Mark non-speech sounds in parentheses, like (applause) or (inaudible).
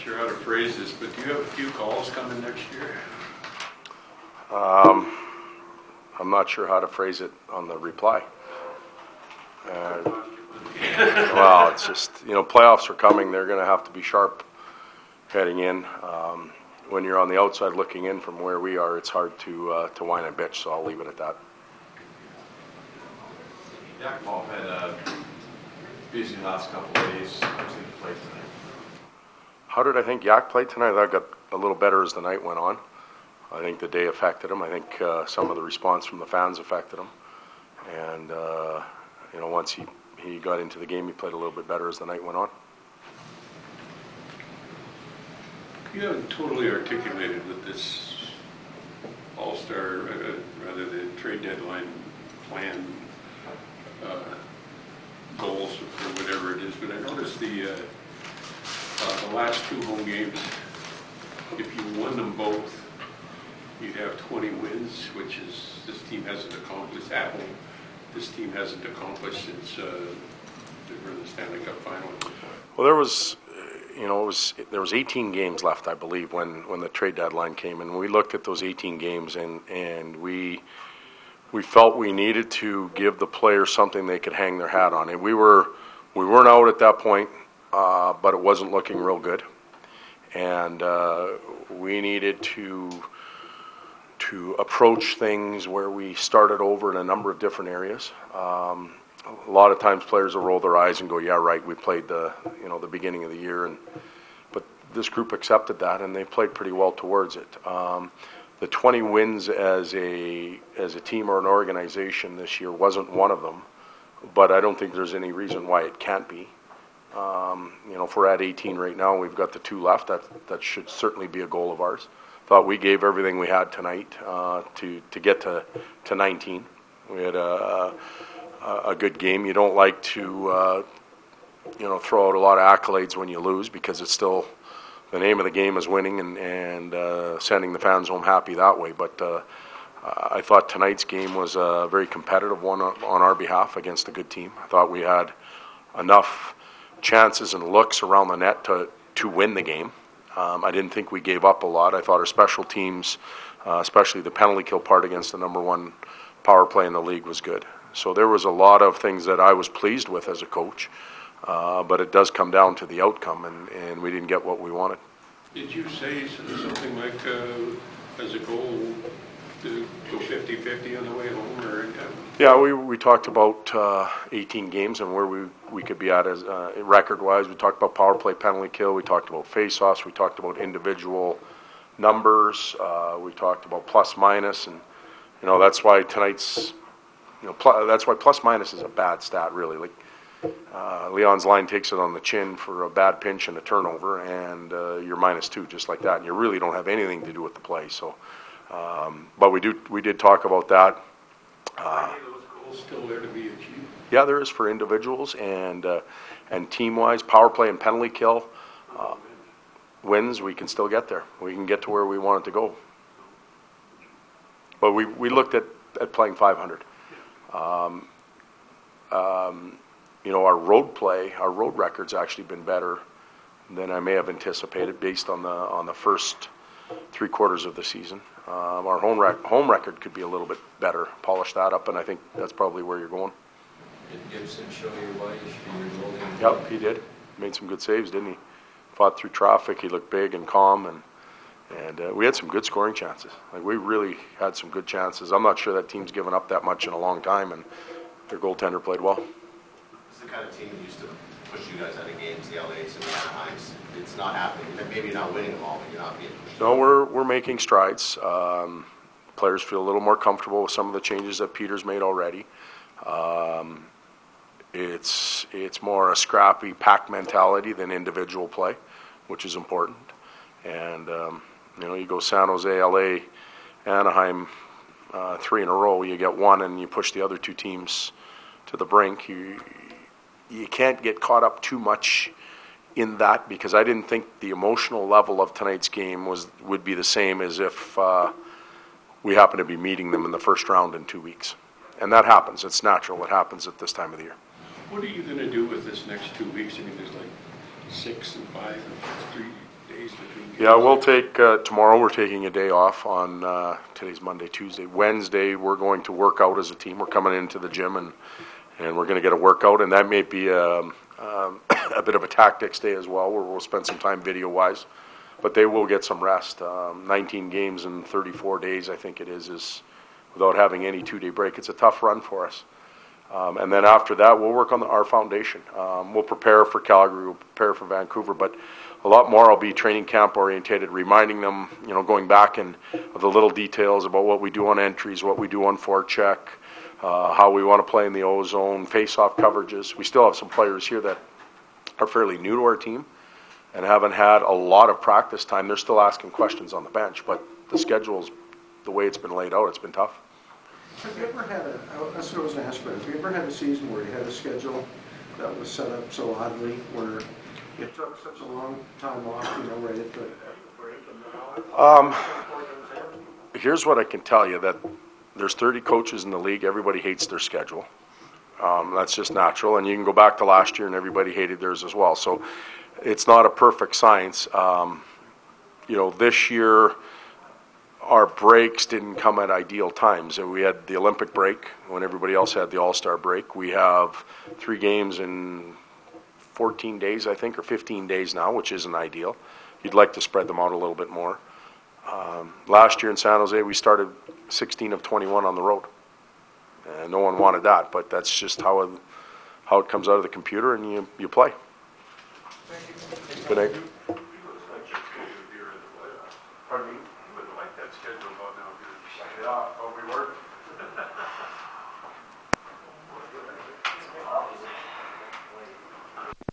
Not sure how to phrase this, but do you have a few calls coming next year? I'm not sure how to phrase it on the reply. Uh, Well, it's just, you know, playoffs are coming, they're gonna have to be sharp heading in. Um, When you're on the outside looking in from where we are, it's hard to, uh, to whine and bitch, so I'll leave it at that. Yakimov had a busy last couple of days. How did he play tonight? How did I think Yak played tonight? I got a little better as the night went on. I think the day affected him. I think uh, some of the response from the fans affected him. And, uh, you know, once he, he got into the game, he played a little bit better as the night went on. You haven't totally articulated what this all-star, uh, rather the trade deadline plan, uh, goals or whatever it is, but I noticed the, uh, the last two home games, if you won them both, you'd have 20 wins, which is, this team hasn't accomplished at home. This team hasn't accomplished since uh, they were in the Stanley Cup final. Well, there was, you know, it was there was 18 games left, I believe, when when the trade deadline came, and we looked at those 18 games, and and we we felt we needed to give the players something they could hang their hat on, and we were we weren't out at that point, uh, but it wasn't looking real good, and uh, we needed to to approach things where we started over in a number of different areas. Um, a lot of times players will roll their eyes and go, "Yeah, right. We played the you know the beginning of the year," and but this group accepted that and they played pretty well towards it. Um, the 20 wins as a as a team or an organization this year wasn't one of them, but I don't think there's any reason why it can't be. Um, you know, if we're at 18 right now, we've got the two left. That that should certainly be a goal of ours. Thought we gave everything we had tonight uh, to to get to to 19. We had a, a, good game. You don't like to uh, you know throw out a lot of accolades when you lose because it's still the name of the game is winning and and uh, sending the fans home happy that way. But uh, I thought tonight's game was a very competitive one on on our behalf against a good team. I thought we had enough chances and looks around the net to to win the game. Um, I didn't think we gave up a lot. I thought our special teams, uh, especially the penalty kill part against the number one power play in the league, was good. So there was a lot of things that I was pleased with as a coach, uh, but it does come down to the outcome, and, and we didn't get what we wanted. Did you say something like, uh, as a goal, 50/50 on the way home, or? Yeah, we, we talked about uh, 18 games and where we, we could be at as uh, record-wise. We talked about power play, penalty kill. We talked about face-offs. We talked about individual numbers. Uh, we talked about plus minus, and you know that's why tonight's you know pl- that's why plus minus is a bad stat really. Like uh, Leon's line takes it on the chin for a bad pinch and a turnover, and uh, you're minus two just like that, and you really don't have anything to do with the play. So, um, but we do we did talk about that. Are any of those goals still there to be achieved? Yeah, there is for individuals and uh, and team wise, power play and penalty kill uh, wins. We can still get there. We can get to where we want it to go. But we, we looked at, at playing 500. Um, um, you know, our road play, our road record's actually been better than I may have anticipated based on the on the first three quarters of the season. Um, our home rec- home record could be a little bit better. Polish that up, and I think that's probably where you're going. Did Gibson show you why you should be rolling? Yep, he did. Made some good saves, didn't he? Fought through traffic. He looked big and calm, and and uh, we had some good scoring chances. Like we really had some good chances. I'm not sure that team's given up that much in a long time, and their goaltender played well. It's the kind of team used to push you guys out of games, the LAs and the Anaheims. It's not happening. Maybe you're not winning them all, but you're not being pushed. No, we're we're making strides. Um, players feel a little more comfortable with some of the changes that Peter's made already. Um, it's it's more a scrappy pack mentality than individual play, which is important. And um, you know, you go San Jose, LA, Anaheim, uh, three in a row. You get one, and you push the other two teams to the brink. You you can't get caught up too much in that because I didn't think the emotional level of tonight's game was would be the same as if uh, we happen to be meeting them in the first round in two weeks, and that happens. It's natural. It happens at this time of the year. What are you gonna do with this next two weeks? I mean, there's like six and five and three days between. Yeah, we'll take, uh, tomorrow, we're taking a day off on, uh, today's Monday, Tuesday. Wednesday, we're going to work out as a team. We're coming into the gym and, and we're gonna get a workout, and that may be, um, um, (coughs) a bit of a tactics day as well, where we'll spend some time video-wise. But they will get some rest. Um, nineteen games in thirty-four days, I think it is, is without having any two-day break. It's a tough run for us. Um, and then after that, we'll work on the, our foundation. Um, we'll prepare for Calgary, we'll prepare for Vancouver, but a lot more will be training camp orientated, reminding them, you know, going back and the little details about what we do on entries, what we do on forecheck, uh, how we want to play in the ozone, face-off coverages. We still have some players here that are fairly new to our team and haven't had a lot of practice time. They're still asking questions on the bench, but the schedule's, the way it's been laid out, it's been tough. Have you ever had a, I- that's what I was gonna ask, but have you ever had a season where you had a schedule that was set up so oddly, where you took such a long time off, you know, right at the, break, and then all Um, here's what I can tell you, that there's 30 coaches in the league, everybody hates their schedule. Um, that's just natural, and you can go back to last year and everybody hated theirs as well. So it's not a perfect science. Um, you know, this year, our breaks didn't come at ideal times. We had the Olympic break when everybody else had the All-Star break. We have three games in 14 days, I think, or 15 days now, which isn't ideal. You'd like to spread them out a little bit more. Um, last year in San Jose, we started 16 of 21 on the road. And no one wanted that, but that's just how it, how it comes out of the computer and you, you play. Good night. Pardon me? You would like that schedule about now, Yeah, oh, we were. (laughs)